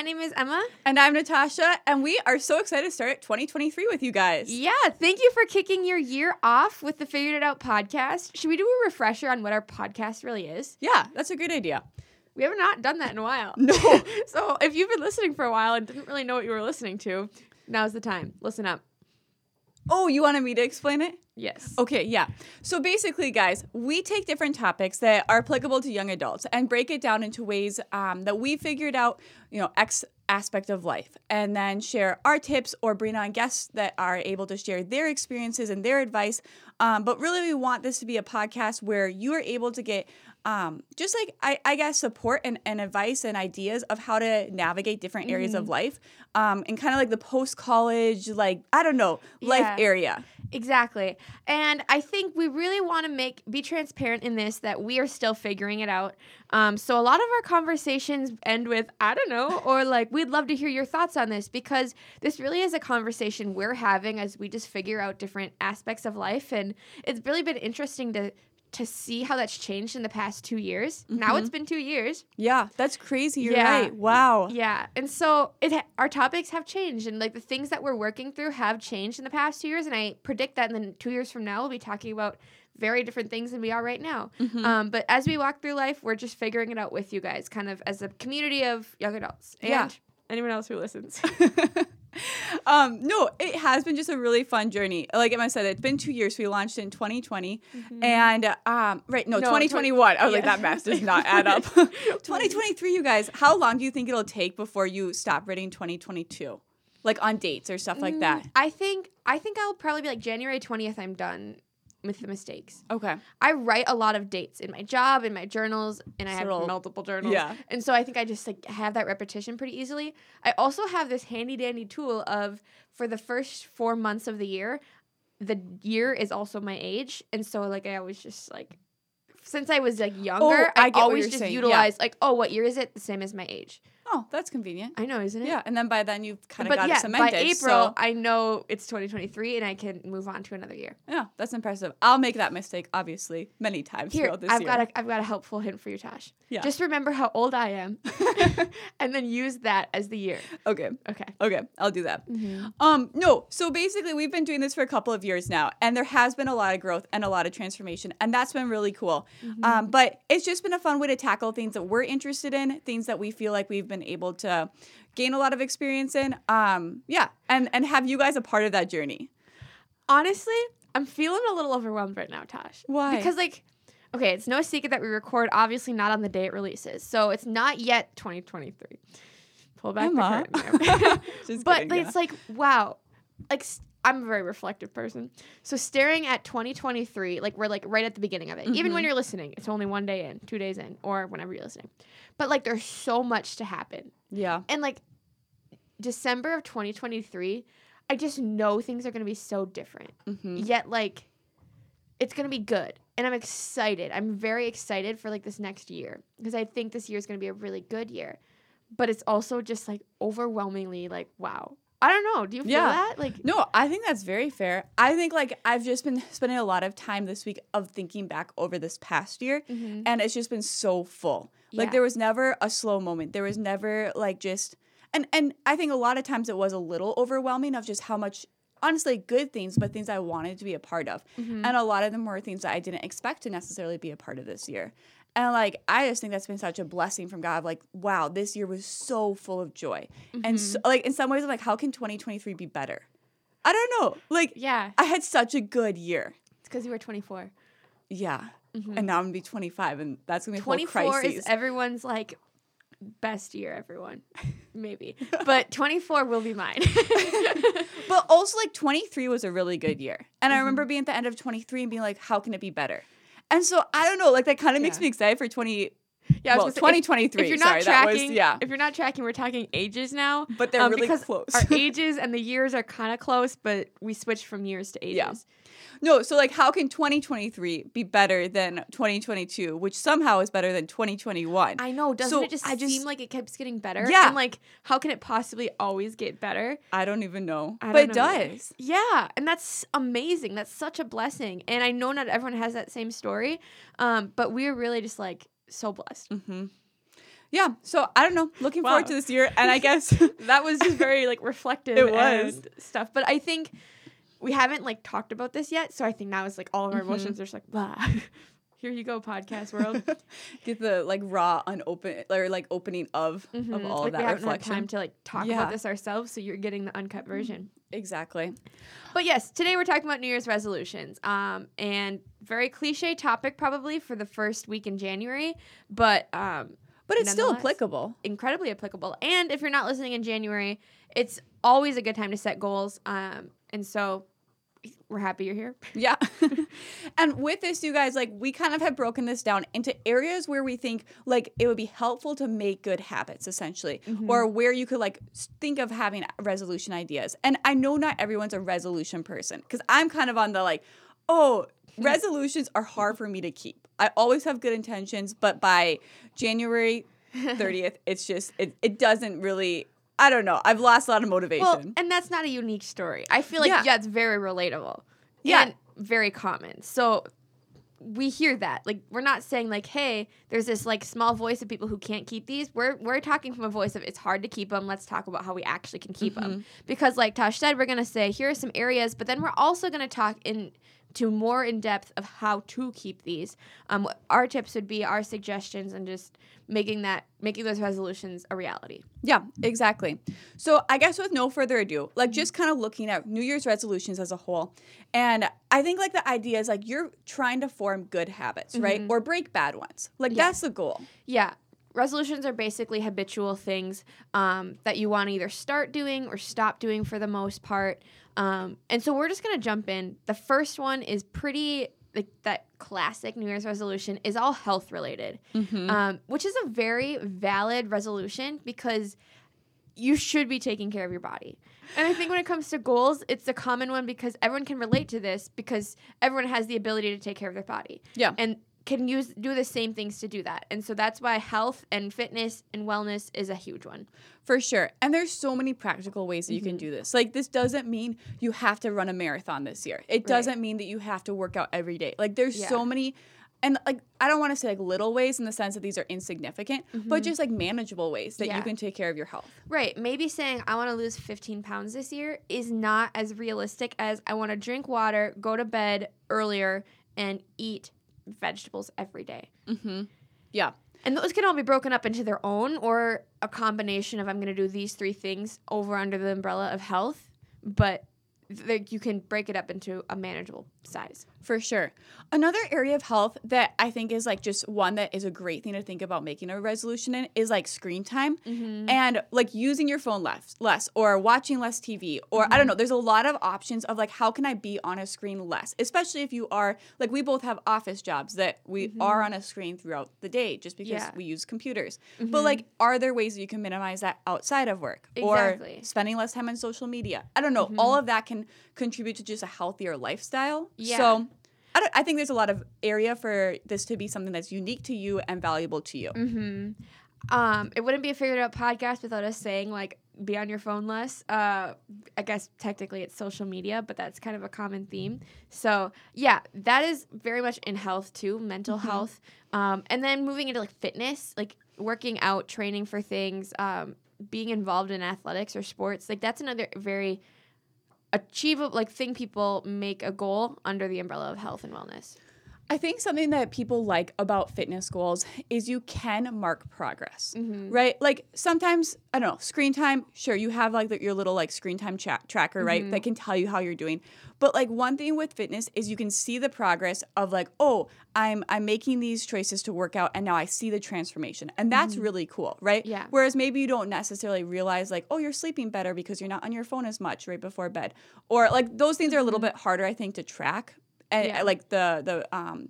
My name is Emma. And I'm Natasha, and we are so excited to start 2023 with you guys. Yeah, thank you for kicking your year off with the Figured It Out podcast. Should we do a refresher on what our podcast really is? Yeah, that's a good idea. We have not done that in a while. No. so if you've been listening for a while and didn't really know what you were listening to, now's the time. Listen up. Oh, you wanted me to explain it? Yes. Okay, yeah. So basically, guys, we take different topics that are applicable to young adults and break it down into ways um, that we figured out, you know, X aspect of life, and then share our tips or bring on guests that are able to share their experiences and their advice. Um, but really, we want this to be a podcast where you are able to get um, just like I, I guess support and, and advice and ideas of how to navigate different mm-hmm. areas of mm-hmm. life um, and kind of like the post college like i don't know life yeah. area Exactly. And I think we really want to make be transparent in this that we are still figuring it out. Um, so a lot of our conversations end with I don't know or like we'd love to hear your thoughts on this because this really is a conversation we're having as we just figure out different aspects of life and it's really been interesting to to see how that's changed in the past two years. Mm-hmm. Now it's mm-hmm. been two years. Yeah, that's crazy. You're yeah. right. Wow. Yeah, and so it ha- our topics have changed, and like the things that we're working through have changed in the past two years. And I predict that in the two years from now, we'll be talking about very different things than we are right now. Mm-hmm. Um, but as we walk through life, we're just figuring it out with you guys, kind of as a community of young adults and yeah. anyone else who listens. um, no, it has been just a really fun journey. Like Emma said, it's been two years. We launched in 2020, mm-hmm. and um, right, no, no 2021. I was yeah. like, that math does not add up. 2023, you guys. How long do you think it'll take before you stop reading 2022? Like on dates or stuff like that. Mm, I think I think I'll probably be like January 20th. I'm done with the mistakes. Okay. I write a lot of dates in my job, in my journals, and I have multiple journals. Yeah. And so I think I just like have that repetition pretty easily. I also have this handy dandy tool of for the first four months of the year, the year is also my age. And so like I always just like since I was like younger, oh, I, I always just saying. utilize yeah. like, oh, what year is it? The same as my age. Oh, that's convenient. I know, isn't it? Yeah, and then by then you've kind of got yeah, it cemented. By April, so. I know it's 2023 and I can move on to another year. Yeah, that's impressive. I'll make that mistake, obviously, many times Here, throughout this I've year. got a, I've got a helpful hint for you, Tosh. Yeah. Just remember how old I am, and then use that as the year. Okay. Okay. Okay. I'll do that. Mm-hmm. Um, no. So basically, we've been doing this for a couple of years now, and there has been a lot of growth and a lot of transformation, and that's been really cool. Mm-hmm. Um, but it's just been a fun way to tackle things that we're interested in, things that we feel like we've been able to gain a lot of experience in. Um, yeah, and and have you guys a part of that journey. Honestly, I'm feeling a little overwhelmed right now, Tosh. Why? Because like, okay, it's no secret that we record obviously not on the day it releases, so it's not yet 2023. Pull back Emma. the curtain. but kidding, yeah. it's like wow, like. I'm a very reflective person. So staring at 2023, like we're like right at the beginning of it. Mm-hmm. Even when mm-hmm. you're listening, it's only one day in, two days in, or whenever you're listening. But like there's so much to happen. Yeah. And like December of 2023, I just know things are going to be so different. Mm-hmm. Yet like it's going to be good. And I'm excited. I'm very excited for like this next year because I think this year is going to be a really good year. But it's also just like overwhelmingly like wow. I don't know. Do you feel yeah. that? Like No, I think that's very fair. I think like I've just been spending a lot of time this week of thinking back over this past year mm-hmm. and it's just been so full. Yeah. Like there was never a slow moment. There was never like just and and I think a lot of times it was a little overwhelming of just how much honestly good things, but things I wanted to be a part of. Mm-hmm. And a lot of them were things that I didn't expect to necessarily be a part of this year. And like I just think that's been such a blessing from God. Like, wow, this year was so full of joy. Mm-hmm. And so, like in some ways I'm like, how can 2023 be better? I don't know. Like, yeah. I had such a good year. It's because you were 24. Yeah. Mm-hmm. And now I'm gonna be 25, and that's gonna be 24 is everyone's like best year, everyone. Maybe. but 24 will be mine. but also, like, 23 was a really good year. And mm-hmm. I remember being at the end of 23 and being like, how can it be better? And so I don't know, like, that kind of yeah. makes me excited for 20. Yeah, well, 2023. If, if you're not sorry, tracking, was, yeah. If you're not tracking, we're talking ages now. But they're um, really because close. our ages and the years are kind of close, but we switch from years to ages. Yeah. No, so like how can 2023 be better than 2022, which somehow is better than 2021? I know, doesn't so it just, I just seem like it keeps getting better? Yeah. And like how can it possibly always get better? I don't even know. Don't but it does. Yeah, and that's amazing. That's such a blessing. And I know not everyone has that same story. Um, but we're really just like so blessed. Mm-hmm. yeah. So I don't know. Looking Wow. forward to this year, and I guess that was just very like reflective It was. and stuff. But I think we haven't like talked about this yet, so I think now it's like all of our Mhm. emotions are just like blah. Here you go, podcast world. get the like raw, unopened or like opening of of Mhm. all like of that we haven't reflection. had time to like talk Yeah. about this ourselves, so you're getting the uncut version. Exactly. But yes, today we're talking about New Year's resolutions. Um, and very cliche topic probably for the first week in January, but um, But it's still applicable. incredibly applicable. And if you're not listening in January, it's always a good time to set goals. Um, and so we're happy you're here. Yeah. and with this, you guys, like we kind of have broken this down into areas where we think like it would be helpful to make good habits, essentially, mm-hmm. or where you could like think of having resolution ideas. And I know not everyone's a resolution person because I'm kind of on the like, oh, resolutions are hard for me to keep. I always have good intentions, but by January 30th, it's just, it, it doesn't really. I don't know. I've lost a lot of motivation. Well, and that's not a unique story. I feel like Yeah. yeah, it's very relatable. Yeah. And very common. So we hear that. Like we're not saying like, hey, there's this like small voice of people who can't keep these. We're we're talking from a voice of it's hard to keep them. Let's talk about how we actually can keep them. Mm-hmm. Because like Tosh said, we're gonna say here are some areas, but then we're also gonna talk in to more in depth of how to keep these. Um, our tips would be, our suggestions, and just making that making those resolutions a reality. Yeah, exactly. So I guess with no further ado, like just kind of looking at New Year's resolutions as a whole. And I think like the idea is like you're trying to form good habits, right? Or break bad ones. Like Yeah. that's the goal. Yeah. Resolutions are basically habitual things um, that you want to either start doing or stop doing for the most part. Um, and so we're just going to jump in. The first one is pretty, like that classic New Year's resolution is all health related, um, which is a very valid resolution because you should be taking care of your body. And I think when it comes to goals, it's a common one because everyone can relate to this because everyone has the ability to take care of their body Yeah. and can use do the same things to do that. And so that's why health and fitness and wellness is a huge one. For sure. And there's so many practical ways that you can mm-hmm. do this. Like this doesn't mean you have to run a marathon this year. It doesn't mean that you have to work out every day. Like there's Yeah. so many and like I don't want to say like little ways in the sense that these are insignificant, but mm-hmm. just like manageable ways that Yeah. you can take care of your health. Right. Maybe saying I want to lose 15 pounds this year is not as realistic as I want to drink water, go to bed earlier, and eat vegetables every day. Mm-hmm. Yeah. And those can all be broken up into their own or a combination of I'm going to do these three things over under the umbrella of health, but th- you can break it up into a manageable size. For sure. Another area of health that I think is like just one that is a great thing to think about making a resolution in is like screen time mm-hmm. and like using your phone less, less or watching less TV or I don't mm-hmm. know. There's a lot of options of like how can I be on a screen less, especially if you are like we both have office jobs that we mm-hmm. are on a screen throughout the day just because Yeah. we use computers. But like, are there ways that you can minimize that outside of work Exactly. or spending less time on social media? I don't know. All of that can contribute to just a healthier lifestyle. Yeah. So I, I think there's a lot of area for this to be something that's unique to you and valuable to you. Mm-hmm. Um, it wouldn't be a figured out podcast without us saying like be on your phone less. Uh, I guess technically it's social media, but that's kind of a common theme. So yeah, that is very much in health too, mental health. Um, and then moving into like fitness, like working out, training for things, um, being involved in athletics or sports. Like that's another very achievable like thing people make a goal under the umbrella of health and wellness. I think something that people like about fitness goals is you can mark progress, mm-hmm. right? Like sometimes, I don't know, screen time, sure, you have like the, your little like screen time tracker, right? Mm-hmm. That can tell you how you're doing. But like one thing with fitness is you can see the progress of like, oh, I'm I'm making these choices to work out and now I see the transformation. And that's mm-hmm. really cool, right? Yeah. Whereas maybe you don't necessarily realize like, oh, you're sleeping better because you're not on your phone as much right before bed. Or like those things are a little bit harder, I think, to track. And Yeah. like the the um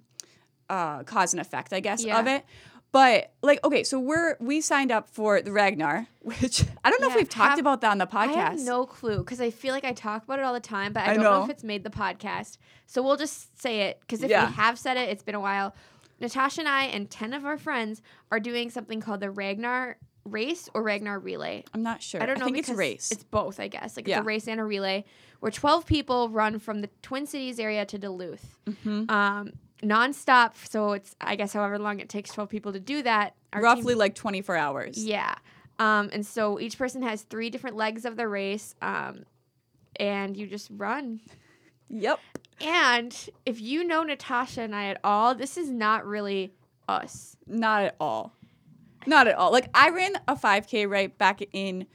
uh, cause and effect, I guess, Yeah. of it. But like, okay, so we're we signed up for the Ragnar, which I don't know if we've talked have- about that on the podcast. I have no clue because I feel like I talk about it all the time, but I I don't know. know. if it's made the podcast. So we'll just say it because if Yeah. we have said it, it's been a while. Natasha and I and 10 of our friends are doing something called the Ragnar race or Ragnar relay. I'm not sure. I don't know I think it's race. It's both, I guess. Like Yeah. it's a race and a relay where 12 people run from the Twin Cities area to Duluth. Mm-hmm. Um, nonstop. So it's I guess however long it takes twelve people to do that. Roughly team- like 24 hours. yeah. Um, and so each person has three different legs of the race. Um, and you just run. Yep. And if you know Natasha and I at all, this is not really us. Not at all. Not at all. Like I ran a 5K right back in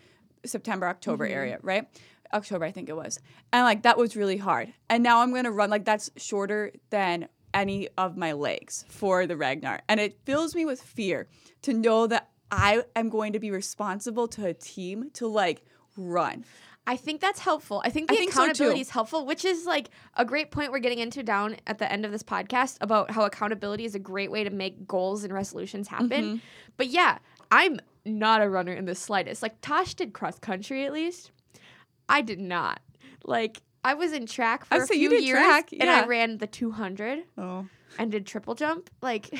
September, October mm-hmm. area, right? October, I think it was. And like that was really hard. And now I'm gonna run like that's shorter than any of my legs for the Ragnar. And it fills me with fear to know that I am going to be responsible to a team to like run. I think that's helpful. I think I the think so, accountability is helpful, which is like a great point we're getting into down at the end of this podcast about how accountability is a great way to make goals and resolutions happen. Mm-hmm. But yeah, I'm not a runner in the slightest. Like Tosh did cross country at least. I did not. Like I was in track for I'd a say few years, track, and I ran the 200 Oh. and did triple jump. Like,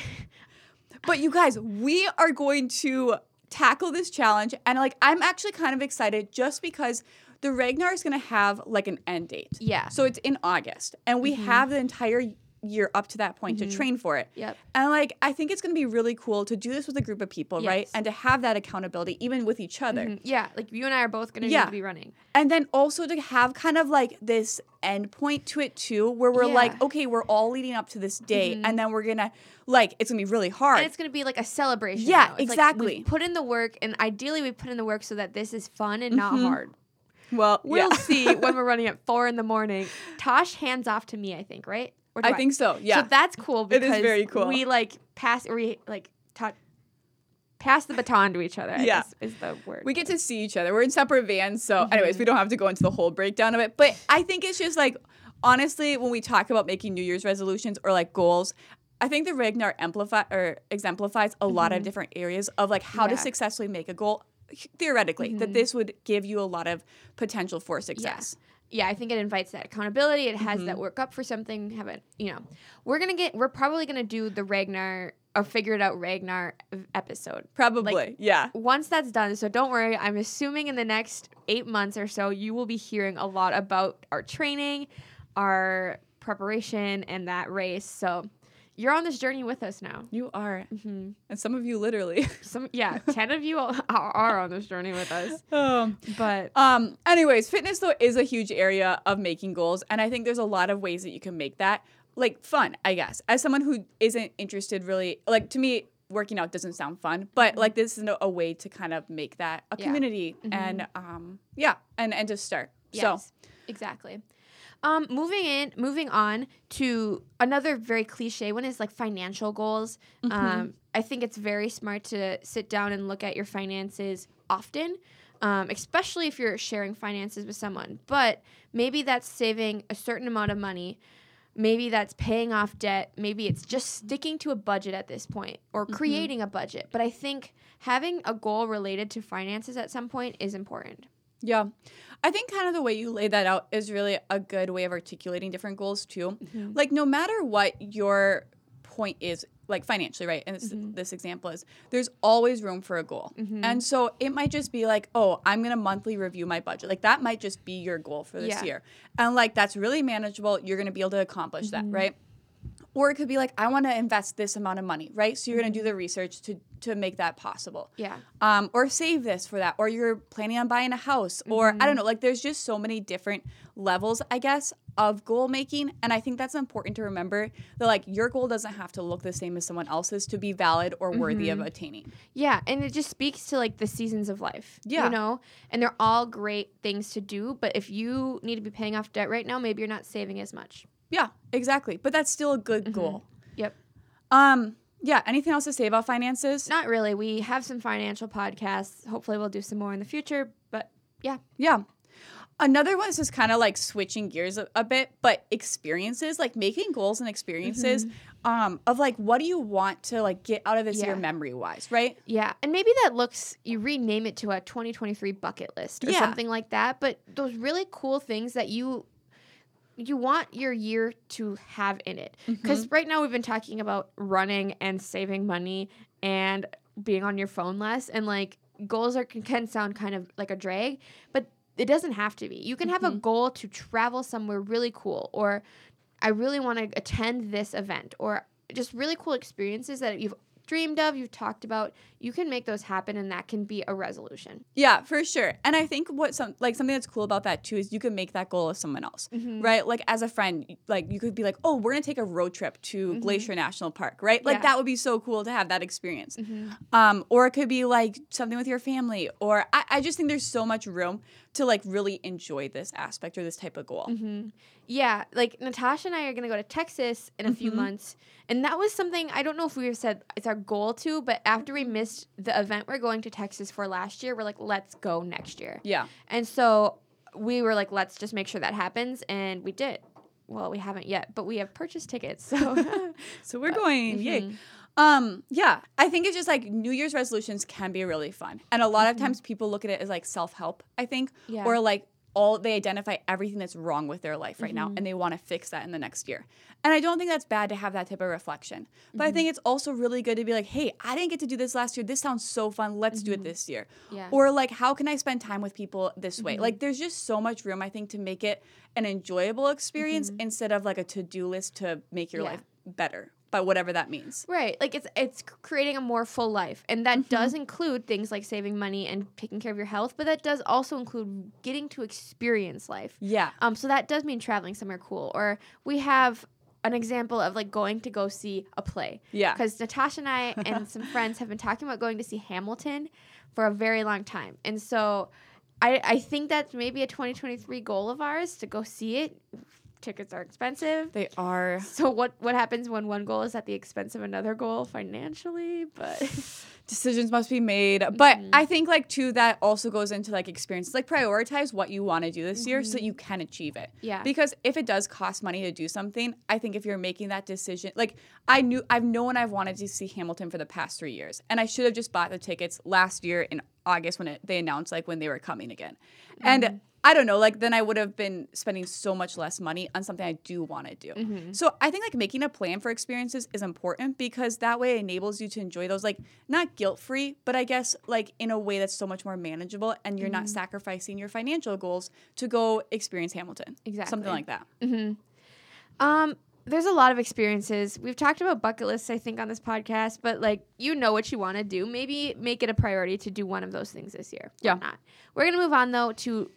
But you guys, we are going to tackle this challenge. And like, I'm actually kind of excited just because the Ragnar is going to have like an end date. yeah, So it's in August. And we have the entire year up to that point to train for it. yep, And like, I think it's going to be really cool to do this with a group of people, right? And to have that accountability even with each other. Mhm. yeah. Like you and I are both gonna need to be running. And then also to have kind of like this end point to it too, where we're like, Yeah. Mm-hmm. okay, we're all leading up to this day. And then we're going to, like, it's going to be really hard. And it's going to be like a celebration. Yeah, like exactly. we've put in the work, and ideally we put in the work so that this is fun and not Mhm. hard. Well, We'll yeah. see when we're running at four in the morning. Tosh hands off to me, I think, right? Do I think so. Yeah. So that's cool It because is very cool. we like pass, we like ta- pass the baton to each other. I Yeah. guess is the word. we get to see each other. We're in separate vans. So, Mm-hmm. anyways, we don't have to go into the whole breakdown of it. But I think it's just like, honestly, when we talk about making New Year's resolutions or like goals, I think the Ragnar amplify or exemplifies a lot of different areas of like how to Mm-hmm. Yeah. Mm-hmm. successfully make a goal. Theoretically, that this would give you a lot of potential for success. yeah, I think it invites that accountability. It has Mm-hmm. that work up for something. Have it, you know. We're gonna get. We're probably gonna do the Ragnar or figure it out Ragnar episode. Probably, yeah. once that's done, so don't worry. I'm assuming in the next eight months or so, you will be hearing a lot about our training, our preparation, and that race. So you're on this journey with us now. You are, hmm and some of you literally. Some, yeah, ten of you are, are on this journey with us. um, But Um, anyways, fitness though is a huge area of making goals, and I think there's a lot of ways that you can make that like fun. I guess as someone who isn't interested really, like to me, working out doesn't sound fun, but like this is a, a way to kind of make that a Yeah. community and um, yeah, and and to start. yes, exactly. Um, moving in, moving on to another very cliche one is like financial goals. Um, I think it's very smart to sit down and look at your finances often, um, especially if you're sharing finances with someone. But maybe that's saving a certain amount of money. Maybe that's paying off debt. Maybe it's just sticking to a budget at this point or creating a budget. But I think having a goal related to finances at some point is important. Yeah, I think kind of the way you lay that out is really a good way of articulating different goals too. Mm-hmm. Like no matter what your point is like financially right and this, mm-hmm. this example is there's always room for a goal. Mm-hmm. And so it might just be like oh i'm going to monthly review my budget. Like that might just be your goal for this Yeah. year. And like that's really manageable. You're going to be able to accomplish that right or it could be like i want to invest this amount of money right so you're going to do mm-hmm. the research to to make that possible Yeah. um, or save this for that, or you're planning on buying a house, or I don't mm-hmm. know. Like, there's just so many different levels, I guess, of goal making, and I think that's important to remember that like your goal doesn't have to look the same as someone else's to be valid or worthy of mm-hmm. attaining. Yeah, and it just speaks to like the seasons of life. Yeah. You know? And they're all great things to do, but if you need to be paying off debt right now, maybe you're not saving as much. Yeah, exactly. But that's still a good goal. Yep. Um, yeah. Anything else to say about finances? Not really. We have some financial podcasts. Hopefully we'll do some more in the future, but yeah. Yeah. Another one is just kind of like switching gears a, a bit, but experiences, like making goals and experiences um, of like what do you want to like get out of this year memory wise, right? Yeah, and maybe that looks you rename it to a 2023 bucket list or Yeah. something like that, but those really cool things that you you want your year to have in it. Mm-hmm. Cuz right now we've been talking about running and saving money and being on your phone less and like goals are can, can sound kind of like a drag, but it doesn't have to be. You can have Mm-hmm. a goal to travel somewhere really cool or I really want to attend this event or just really cool experiences that you've dreamed of, you've talked about, you can make those happen and that can be a resolution. Yeah, for sure. And I think what some like something that's cool about that too is you can make that goal of someone else. Mm-hmm. Right? Like as a friend, like you could be like, "Oh, we're going to take a road trip to Glacier National Park." Right? Like Mm-hmm. Yeah. that would be so cool to have that experience. Mm-hmm. Um or it could be like something with your family or I, I just think there's so much room to like really enjoy this aspect or this type of goal. Mm-hmm. Yeah, like Natasha and I are gonna go to Texas in a few Mhm. months, and that was something I don't know if we have said it's our goal to, but after we missed the event we're going to Texas for last year, we're like, let's go next year, Yeah. and so we were like, let's just make sure that happens, and we did. Well, we haven't yet, but we have purchased tickets, so So we're going. Yay. Um, yeah, I think it's just like New Year's resolutions can be really fun. And a lot of mm-hmm. times people look at it as like self-help, I think, Yeah. or like all they identify everything that's wrong with their life right now mm-hmm. and they want to fix that in the next year. And I don't think that's bad to have that type of reflection. But I mm-hmm. think it's also really good to be like, "Hey, I didn't get to do this last year. This sounds so fun. Let's do it this year." Yeah. Or like, "How can I spend time with people this way?" Like there's just so much room I think to make it an enjoyable experience instead of like a to-do list to make your Yeah. life better. By whatever that means. Right. Like it's it's creating a more full life. And that does include things like saving money and taking care of your health, but that does also include getting to experience life. Yeah. Um so that does mean traveling somewhere cool. Or we have an example of like going to go see a play. Yeah. Because Natasha and I and some friends have been talking about going to see Hamilton for a very long time. And so I I think that's maybe a 2023 goal of ours to go see it. Tickets are expensive. They are. So what what happens when one goal is at the expense of another goal financially? But Decisions must be made. But Mhm. I think like too that also goes into like experience. Like prioritize what you want to do this year so that you can achieve it. yeah, Because if it does cost money to do something, I think if you're making that decision, like I knew I've known I've wanted to see Hamilton for the past three years, and I should have just bought the tickets last year in August when it, they announced like when they were coming again, and I don't know, like then I would have been spending so much less money on something I do want to do. Mm-hmm. So I think like making a plan for experiences is important because that way it enables you to enjoy those like not guilt free, but I guess like in a way that's so much more manageable, and you're Mm-hmm. not sacrificing your financial goals to go experience Hamilton. Exactly. Something like that. hmm Um, there's a lot of experiences. We've talked about bucket lists, I think, on this podcast, but like you know what you want to do. Maybe make it a priority to do one of those things this year. Yeah. Not. We're gonna move on though to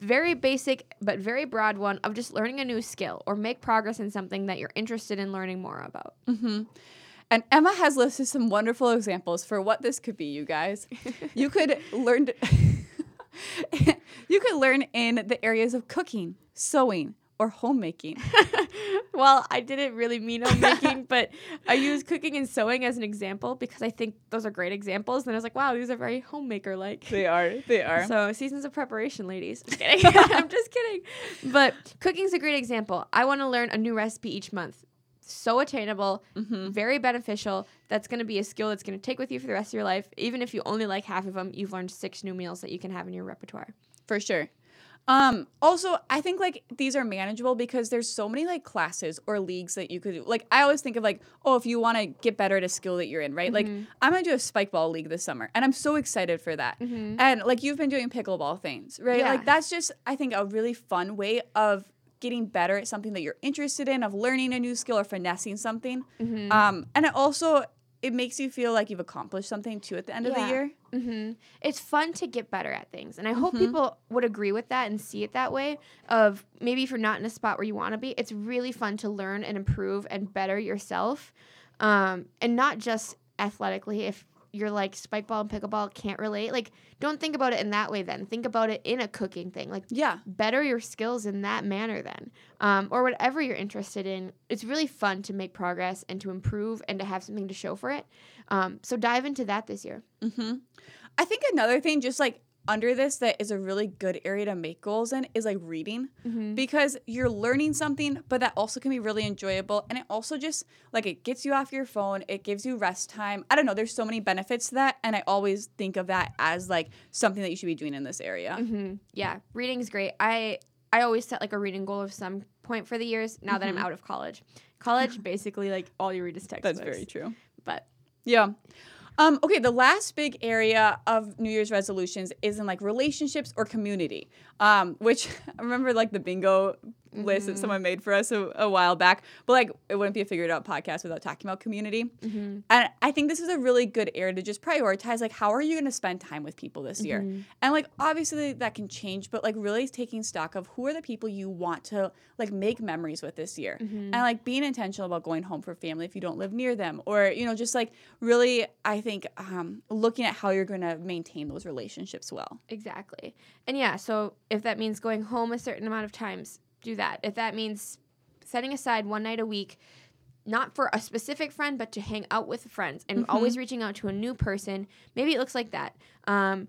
very basic but very broad one of just learning a new skill or make progress in something that you're interested in learning more about. hmm And Emma has listed some wonderful examples for what this could be, you guys. You could learn you could learn in the areas of cooking, sewing, or homemaking. well, I didn't really mean homemaking, but I use cooking and sewing as an example because I think those are great examples. And I was like, wow, these are very homemaker like. They are. They are. So seasons of preparation, ladies. Just kidding. I'm just kidding. But cooking's a great example. I want to learn a new recipe each month. So attainable, Mhm. very beneficial. That's going to be a skill that's going to take with you for the rest of your life. Even if you only like half of them, you've learned six new meals that you can have in your repertoire. For sure. Um, also, I think like these are manageable because there's so many like classes or leagues that you could do. Like I always think of like, oh, if you want to get better at a skill that you're in, right? Like Mhm. I'm gonna do a spike ball league this summer, and I'm so excited for that. Mm-hmm. And like you've been doing pickleball things, right? Yeah. Like that's just I think a really fun way of getting better at something that you're interested in, of learning a new skill or finessing something. Mm-hmm. Um, and it also it makes you feel like you've accomplished something too at the end of the Yeah. year. hmm It's fun to get better at things, and I hope Mhm. people would agree with that and see it that way. Of maybe if you're not in a spot where you want to be, it's really fun to learn and improve and better yourself, um, and not just athletically. If you're like spike ball and pickleball can't relate, like don't think about it in that way. Then. Think about it in a cooking thing, like Yeah. better your skills in that manner then. Um, or whatever you're interested in it's really fun to make progress and to improve and to have something to show for it. Um, so dive into that this year. Hmm I think another thing, just like under this, that is a really good area to make goals in is like reading mm-hmm. because you're learning something, but that also can be really enjoyable. And it also just like it gets you off your phone, it gives you rest time. I don't know, there's so many benefits to that. And I always think of that as like something that you should be doing in this area. hmm yeah reading's great i i always set like a reading goal of some point for the years now that i'm Mhm. out of college college basically like all you read is textbooks That's very true. but Yeah. Um, okay, the last big area of New Year's resolutions is in like relationships or community. Um, which I remember like the bingo list that someone made for us a, a, while back. But like, it wouldn't be a figured out podcast without talking about community. Mm-hmm. And I think this is a really good area to just prioritize like, how are you going to spend time with people this year? Mm-hmm. And like, obviously that can change, but like, really taking stock of who are the people you want to like make memories with this year, mm-hmm. and like being intentional about going home for family if you don't live near them, or you know, just like really, I think um, looking at how you're going to maintain those relationships well. Exactly. And yeah, so if that means going home a certain amount of times, do that. If that means setting aside one night a week, not for a specific friend, but to hang out with friends and mm-hmm. always reaching out to a new person, maybe it looks like that. Um,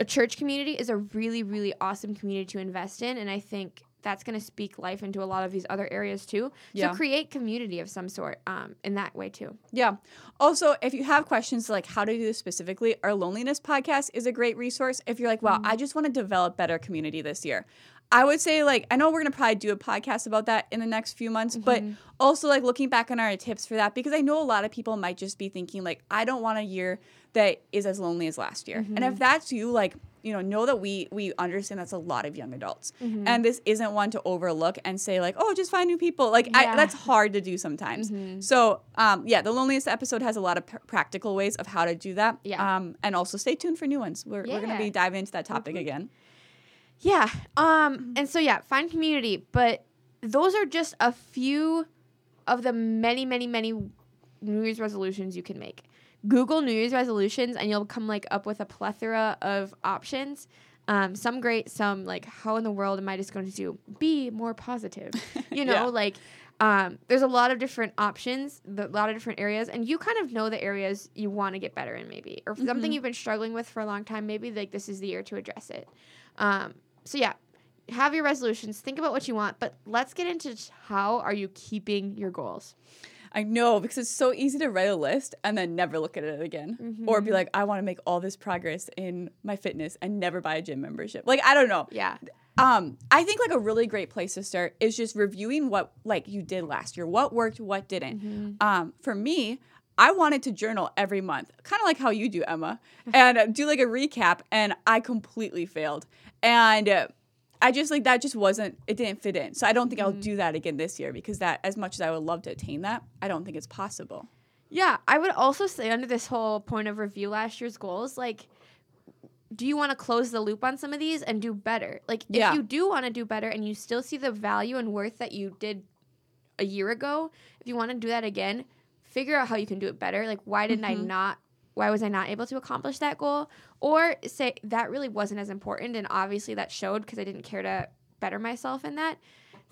a church community is a really, really awesome community to invest in. And I think that's going to speak life into a lot of these other areas too. Yeah. So create community of some sort um, in that way too. Yeah. Also, if you have questions like how to do this specifically, our loneliness podcast is a great resource. If you're like, wow, mm-hmm. I just want to develop better community this year. I would say like I know we're gonna probably do a podcast about that in the next few months, mm-hmm. but also like looking back on our tips for that because I know a lot of people might just be thinking like I don't want a year that is as lonely as last year. Mm-hmm. And if that's you, like you know know that we we understand that's a lot of young adults mm-hmm. and this isn't one to overlook and say like oh just find new people like yeah. I, that's hard to do sometimes mm-hmm. so um, yeah the loneliest episode has a lot of p- practical ways of how to do that yeah um, and also stay tuned for new ones we're, yeah. we're gonna be diving into that topic mm-hmm. again yeah um and so yeah find community but those are just a few of the many many many new year's resolutions you can make Google New Year's resolutions and you'll come like up with a plethora of options. Um, some great, some like, how in the world am I just going to do? Be more positive. You know, yeah. like um, there's a lot of different options, a lot of different areas, and you kind of know the areas you want to get better in, maybe, or mm-hmm. something you've been struggling with for a long time. Maybe like this is the year to address it. Um, so yeah, have your resolutions, think about what you want, but let's get into how are you keeping your goals. I know because it's so easy to write a list and then never look at it again. Mm-hmm. Or be like, I want to make all this progress in my fitness and never buy a gym membership. Like, I don't know. Yeah. Um, I think like a really great place to start is just reviewing what like you did last year. What worked, what didn't. Mm-hmm. Um, for me, I wanted to journal every month, kind of like how you do, Emma, and do like a recap, and I completely failed. And uh, I just like that just wasn't it didn't fit in. So I don't think mm-hmm. I'll do that again this year because that as much as I would love to attain that, I don't think it's possible. Yeah, I would also say under this whole point of review last year's goals, like do you want to close the loop on some of these and do better? Like yeah. if you do want to do better and you still see the value and worth that you did a year ago, if you want to do that again, figure out how you can do it better. Like why didn't mm-hmm. I not why was I not able to accomplish that goal? Or say that really wasn't as important and obviously that showed because I didn't care to better myself in that.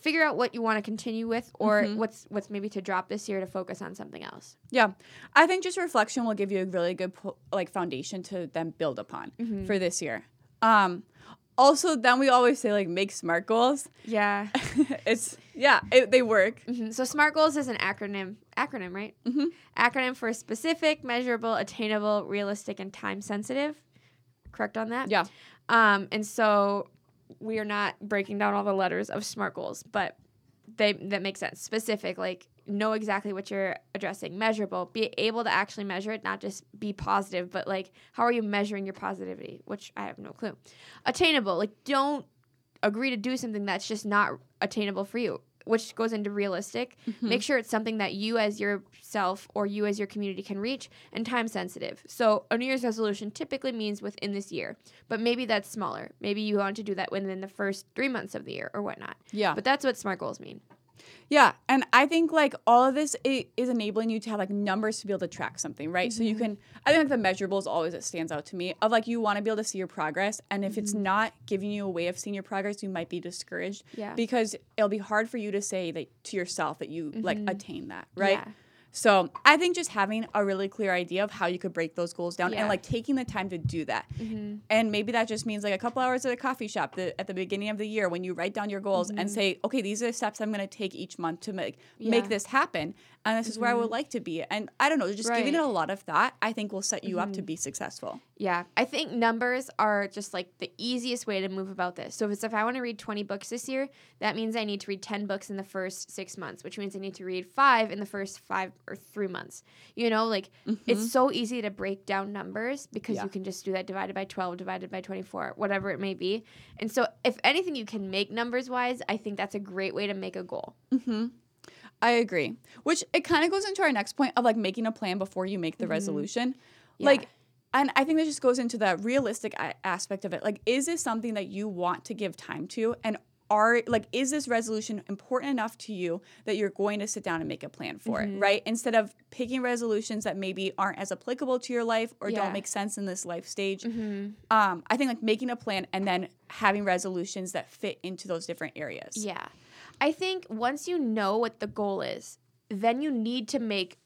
Figure out what you want to continue with or mm-hmm. what's what's maybe to drop this year to focus on something else. Yeah. I think just reflection will give you a really good like foundation to then build upon mm-hmm. for this year. Um also then we always say like make smart goals yeah it's yeah it, they work mm-hmm. so smart goals is an acronym acronym right? Mm-hmm. acronym for specific measurable attainable realistic and time sensitive. Correct on that? Yeah. Um and so we are not breaking down all the letters of smart goals but they that makes sense. Specific like know exactly what you're addressing. Measurable be able to actually measure it not just be positive but like how are you measuring your positivity? Which i have no clue. Attainable like don't agree to do something that's just not attainable for you which goes into realistic mm-hmm. make sure it's something that you as yourself or you as your community can reach and time sensitive. So a new year's resolution typically means within this year but maybe that's smaller. Maybe you want to do that within the first three months of the year or whatnot. Yeah. But that's what smart goals mean yeah, and I think like all of this is enabling you to have like numbers to be able to track something, right? Mm-hmm. So you mm-hmm. can. I think like the measurable is always it stands out to me of like you want to be able to see your progress, and if mm-hmm. it's not giving you a way of seeing your progress, you might be discouraged. Yeah. Because it'll be hard for you to say that to yourself that you mm-hmm. like attain that, right? Yeah. So I think just having a really clear idea of how you could break those goals down yeah. and like taking the time to do that. Mm-hmm. And maybe that just means like a couple hours at a coffee shop the, at the beginning of the year when you write down your goals mm-hmm. and say, okay, these are the steps I'm going to take each month to make yeah. make this happen. And this mm-hmm. is where I would mm-hmm. like to be. And I don't know, just right. giving it a lot of thought, I think will set you up to mm-hmm. be successful. Yeah. I think numbers are just like the easiest way to move about this. So if, it's if I want to read 20 books this year, that means I need to read 10 books in the first six months, which means I need to read five in the first five or three months. You know, like Mhm. it's so easy to break down numbers because Yeah. you can just do that divided by 12, divided by 24, whatever it may be. And so, if anything you can make numbers wise, I think that's a great way to make a goal. Mm-hmm. I agree. Which it kind of goes into our next point of like making a plan before you make the resolution. Yeah. Like, and I think that just goes into the realistic a- aspect of it. Like, is this something that you want to give time to? And are like, is this resolution important enough to you that you're going to sit down and make a plan for it, right? Instead of picking resolutions that maybe aren't as applicable to your life or Yeah. don't make sense in this life stage. Mhm. Um, I think like making a plan and then having resolutions that fit into those different areas. Yeah. I think once you know what the goal is, then you need to make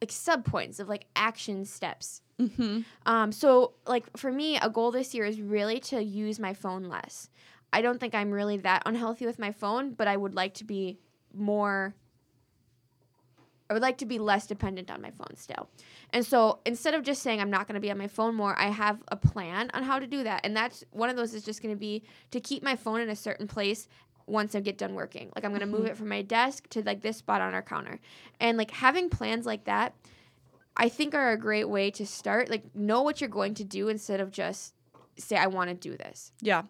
like sub points of like action steps. Mm-hmm. Um, so like for me, a goal this year is really to use my phone less. I don't think I'm really that unhealthy with my phone, but I would like to be more I would like to be less dependent on my phone still. And so instead of just saying I'm not going to be on my phone more, I have a plan on how to do that. And that's one of those is just going to be to keep my phone in a certain place once I get done working. Like I'm to move mm-hmm. it from my desk to like this spot on our counter. And like having plans like that I think are a great way to start. Like know what you're going to do instead of just say I want to do this. Yeah.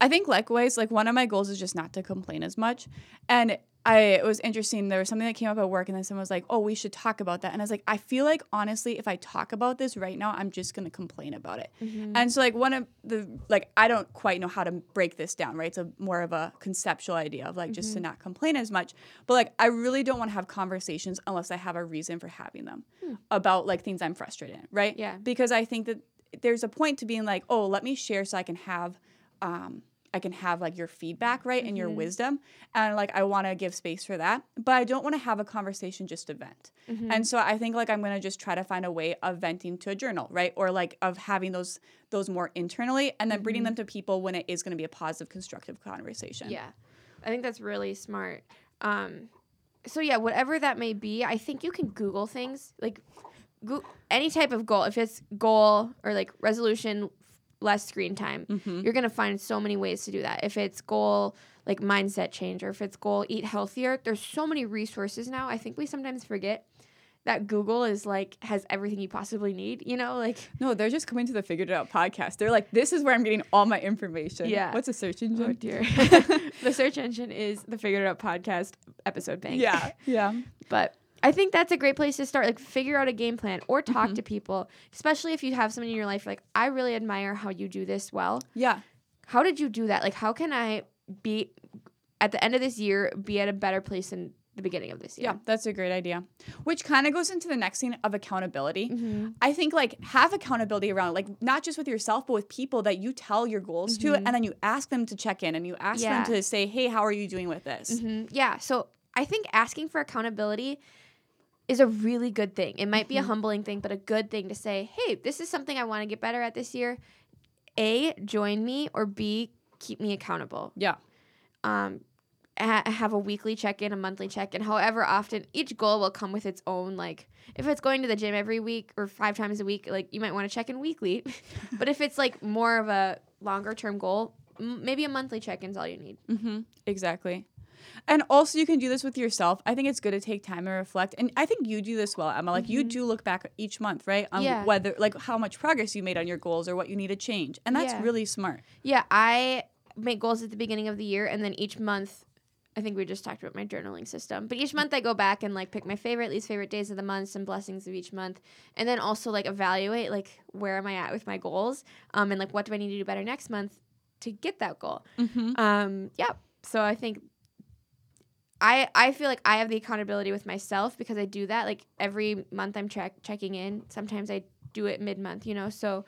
I think likewise, like one of my goals is just not to complain as much. And I it was interesting. There was something that came up at work and then someone was like, Oh, we should talk about that. And I was like, I feel like honestly, if I talk about this right now, I'm just gonna complain about it. Mm-hmm. And so like one of the like I don't quite know how to break this down, right? It's a more of a conceptual idea of like just to mm-hmm. not complain as much. But like I really don't want to have conversations unless I have a reason for having them hmm. about like things I'm frustrated in, right? Yeah. Because I think that there's a point to being like, oh, let me share so I can have um I can have like your feedback, right? And your mm-hmm. wisdom. And like I want to give space for that. But I don't want to have a conversation just to vent. Mm-hmm. And so I think like I'm gonna just try to find a way of venting to a journal, right? Or like of having those those more internally and then bringing mm-hmm. them to people when it is gonna be a positive, constructive conversation. Yeah. I think that's really smart. Um so yeah, whatever that may be, I think you can Google things like go- any type of goal. If it's goal or like resolution, less screen time, Mm-hmm. you're gonna find so many ways to do that. If it's goal like mindset change, or if it's goal eat healthier, there's so many resources now. I think we sometimes forget that Google is like has everything you possibly need. You know, like No, they're just coming to the Figured It Out podcast. They're like, this is where I'm getting all my information. Yeah. What's a search oh engine? dear, the search engine is the Figured It Out podcast episode bank. yeah. Yeah. But I think that's a great place to start. Like, figure out a game plan or talk to people, especially if you have someone in your life. Like, I really admire how you do this well. Yeah. How did you do that? Like, how can I be at the end of this year be at a better place than the beginning of this year? Yeah, that's a great idea. Which kind of goes into the next thing of accountability. Mm-hmm. I think like have accountability around like not just with yourself but with people that you tell your goals to and then you ask them to check in and you ask Mm-hmm. Yeah. them to say, "Hey, how are you doing with this?" hmm Yeah. So I think asking for accountability is a really good thing. It might be a humbling thing, but a good thing to say, hey, this is something I want to get better at this year. A, join me, or B, keep me accountable. Yeah. um, ha- have a weekly check in, a monthly check in. However often, each goal will come with its own like. If it's going to the gym every week or five times a week, like you might want to check in weekly. but if it's like more of a longer term goal, m- maybe a monthly check in is all you need. Mm-hmm. Exactly. And also, you can do this with yourself. I think it's good to take time and reflect. And I think you do this well, Emma. Like you do look back each month, right? On Mm-hmm. Yeah. whether like how much progress you made on your goals or what you need to change, and that's Yeah. really smart. Yeah, I make goals at the beginning of the year, and then each month. I think we just talked about my journaling system. But each month I go back and like pick my favorite, least favorite days of the month, some blessings of each month, and then also like evaluate like where am I at with my goals, um, and like what do I need to do better next month to get that goal. Mm-hmm. Um, yeah. So I think I I feel like I have the accountability with myself because I do that. Like every month I'm check checking in. Sometimes I do it mid month, you know. So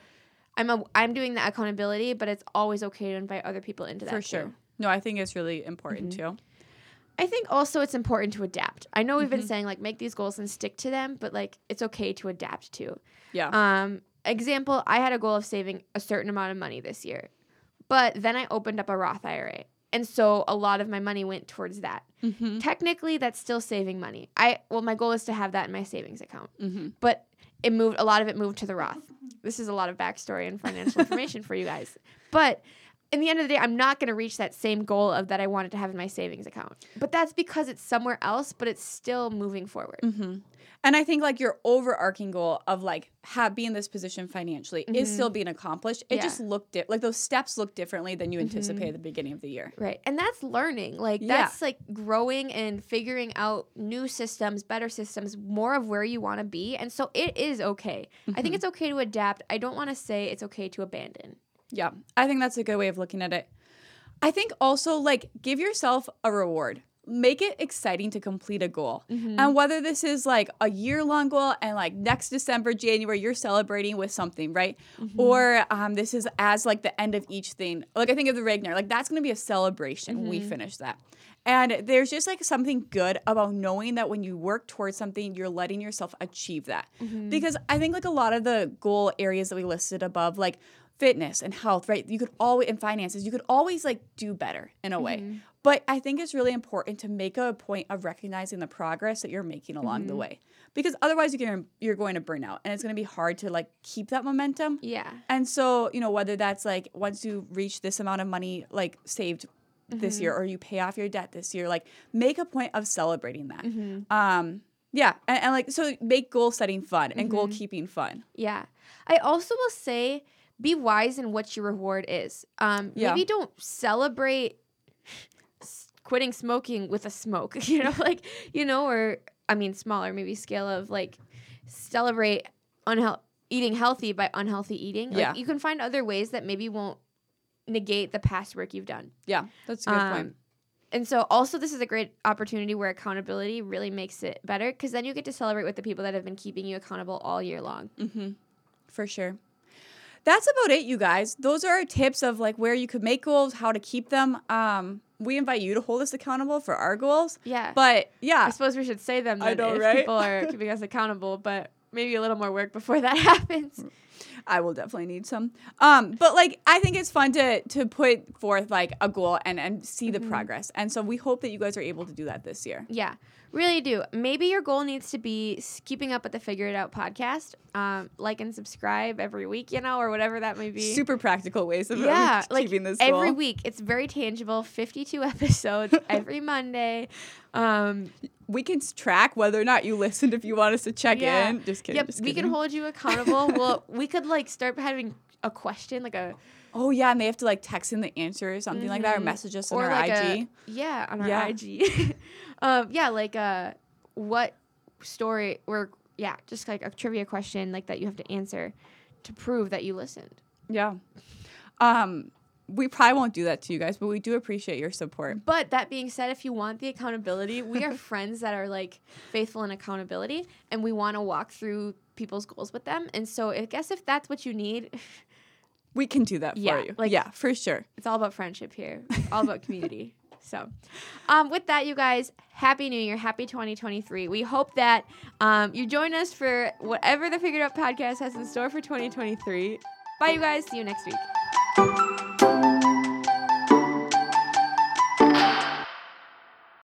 I'm a I'm doing that accountability, but it's always okay to invite other people into that For too. sure. No, I think it's really important Mm-hmm. too. I think also it's important to adapt. I know we've been Mhm. saying like make these goals and stick to them, but like it's okay to adapt too. Yeah. Um, example, I had a goal of saving a certain amount of money this year, but then I opened up a Roth IRA. And so a lot of my money went towards that. mm-hmm. Technically, that's still saving money. I well, my goal is to have that in my savings account, Mm-hmm. but it moved. A lot of it moved to the Roth. This is a lot of backstory and financial information for you guys. But in the end of the day, I'm not going to reach that same goal of that I wanted to have in my savings account. But that's because it's somewhere else, but it's still moving forward. Mm-hmm. And I think like your overarching goal of like have be in this position financially mm-hmm. is still being accomplished. It yeah. just looked di- like those steps look differently than you anticipated mm-hmm. at the beginning of the year. Right. And that's learning. Like that's yeah. like growing and figuring out new systems, better systems, more of where you want to be. And so it is okay. Mm-hmm. I think mm-hmm. it's okay to adapt. I don't want to say it's okay to abandon. Yeah. I think that's a good way of looking at it. I think also like give yourself a reward make it exciting to complete a goal. Mm-hmm. And whether this is like a year long goal and like next December, January, you're celebrating with something, right? Mm-hmm. Or um, this is as like the end of each thing. Like I think of the Ragnar, like that's going to be a celebration mm-hmm. when we mm-hmm. finish that. And there's just like something good about knowing that when you work towards something, you're letting yourself achieve that. Mm-hmm. Because I think like a lot of the goal areas that we listed above, like fitness and health, right? You could always, in finances, you could always like do better in a way. Mm-hmm. But I think it's really important to make a point of recognizing the progress that you're making along mm-hmm. the way. Because otherwise you're going to, you're going to burn out and it's going to be hard to like keep that momentum. Yeah. And so, you know, whether that's like once you reach this amount of money like saved mm-hmm. this year or you pay off your debt this year, like make a point of celebrating that. Mm-hmm. Um yeah, and, and, like so make goal setting fun and goal mm-hmm. keeping fun. Yeah. I also will say be wise in what your reward is. Um, yeah. Maybe don't celebrate quitting smoking with a smoke, you know, like, you know, or I mean, smaller, maybe scale of like celebrate unhealthy eating healthy by unhealthy eating. Like, yeah. you can find other ways that maybe won't negate the past work you've done. Yeah, that's a good um, point. And so, also, this is a great opportunity where accountability really makes it better because then you get to celebrate with the people that have been keeping you accountable all year long. Mm-hmm. For sure that's about it, you guys. Those are our tips of like where you could make goals, how to keep them. Um, we invite you to hold us accountable for our goals. Yeah. But yeah. I suppose we should say them then I know, if right? people are keeping us accountable, but maybe a little more work before that happens. Mm. I will definitely need some. Um, but like I think it's fun to to put forth like a goal and and see the mm-hmm. progress. And so we hope that you guys are able to do that this year. Yeah. Really do. Maybe your goal needs to be keeping up with the Figure It Out podcast. Um, like and subscribe every week, you know, or whatever that may be. Super practical ways of yeah, keeping like this goal. every week. It's very tangible. Fifty-two episodes every Monday. Um, we can track whether or not you listened if you want us to check yeah. in. Just kidding. Yep, just kidding. we can hold you accountable. well, we could like start having a question, like a Oh yeah, and they have to like text in the answer or something mm-hmm. like that, or mm-hmm. message us on or our like IG. A, yeah, on our yeah. IG. um, yeah, like uh, what story or yeah, just like a trivia question like that you have to answer to prove that you listened. Yeah. Um, we probably won't do that to you guys, but we do appreciate your support. But that being said, if you want the accountability, we are friends that are like faithful in accountability, and we want to walk through people's goals with them. And so, I guess if that's what you need. We can do that yeah, for you. Like, yeah, for sure. It's all about friendship here, all about community. So, um, with that, you guys, happy New Year, happy 2023. We hope that um, you join us for whatever the Figured Out podcast has in store for 2023. Bye, you guys. See you next week.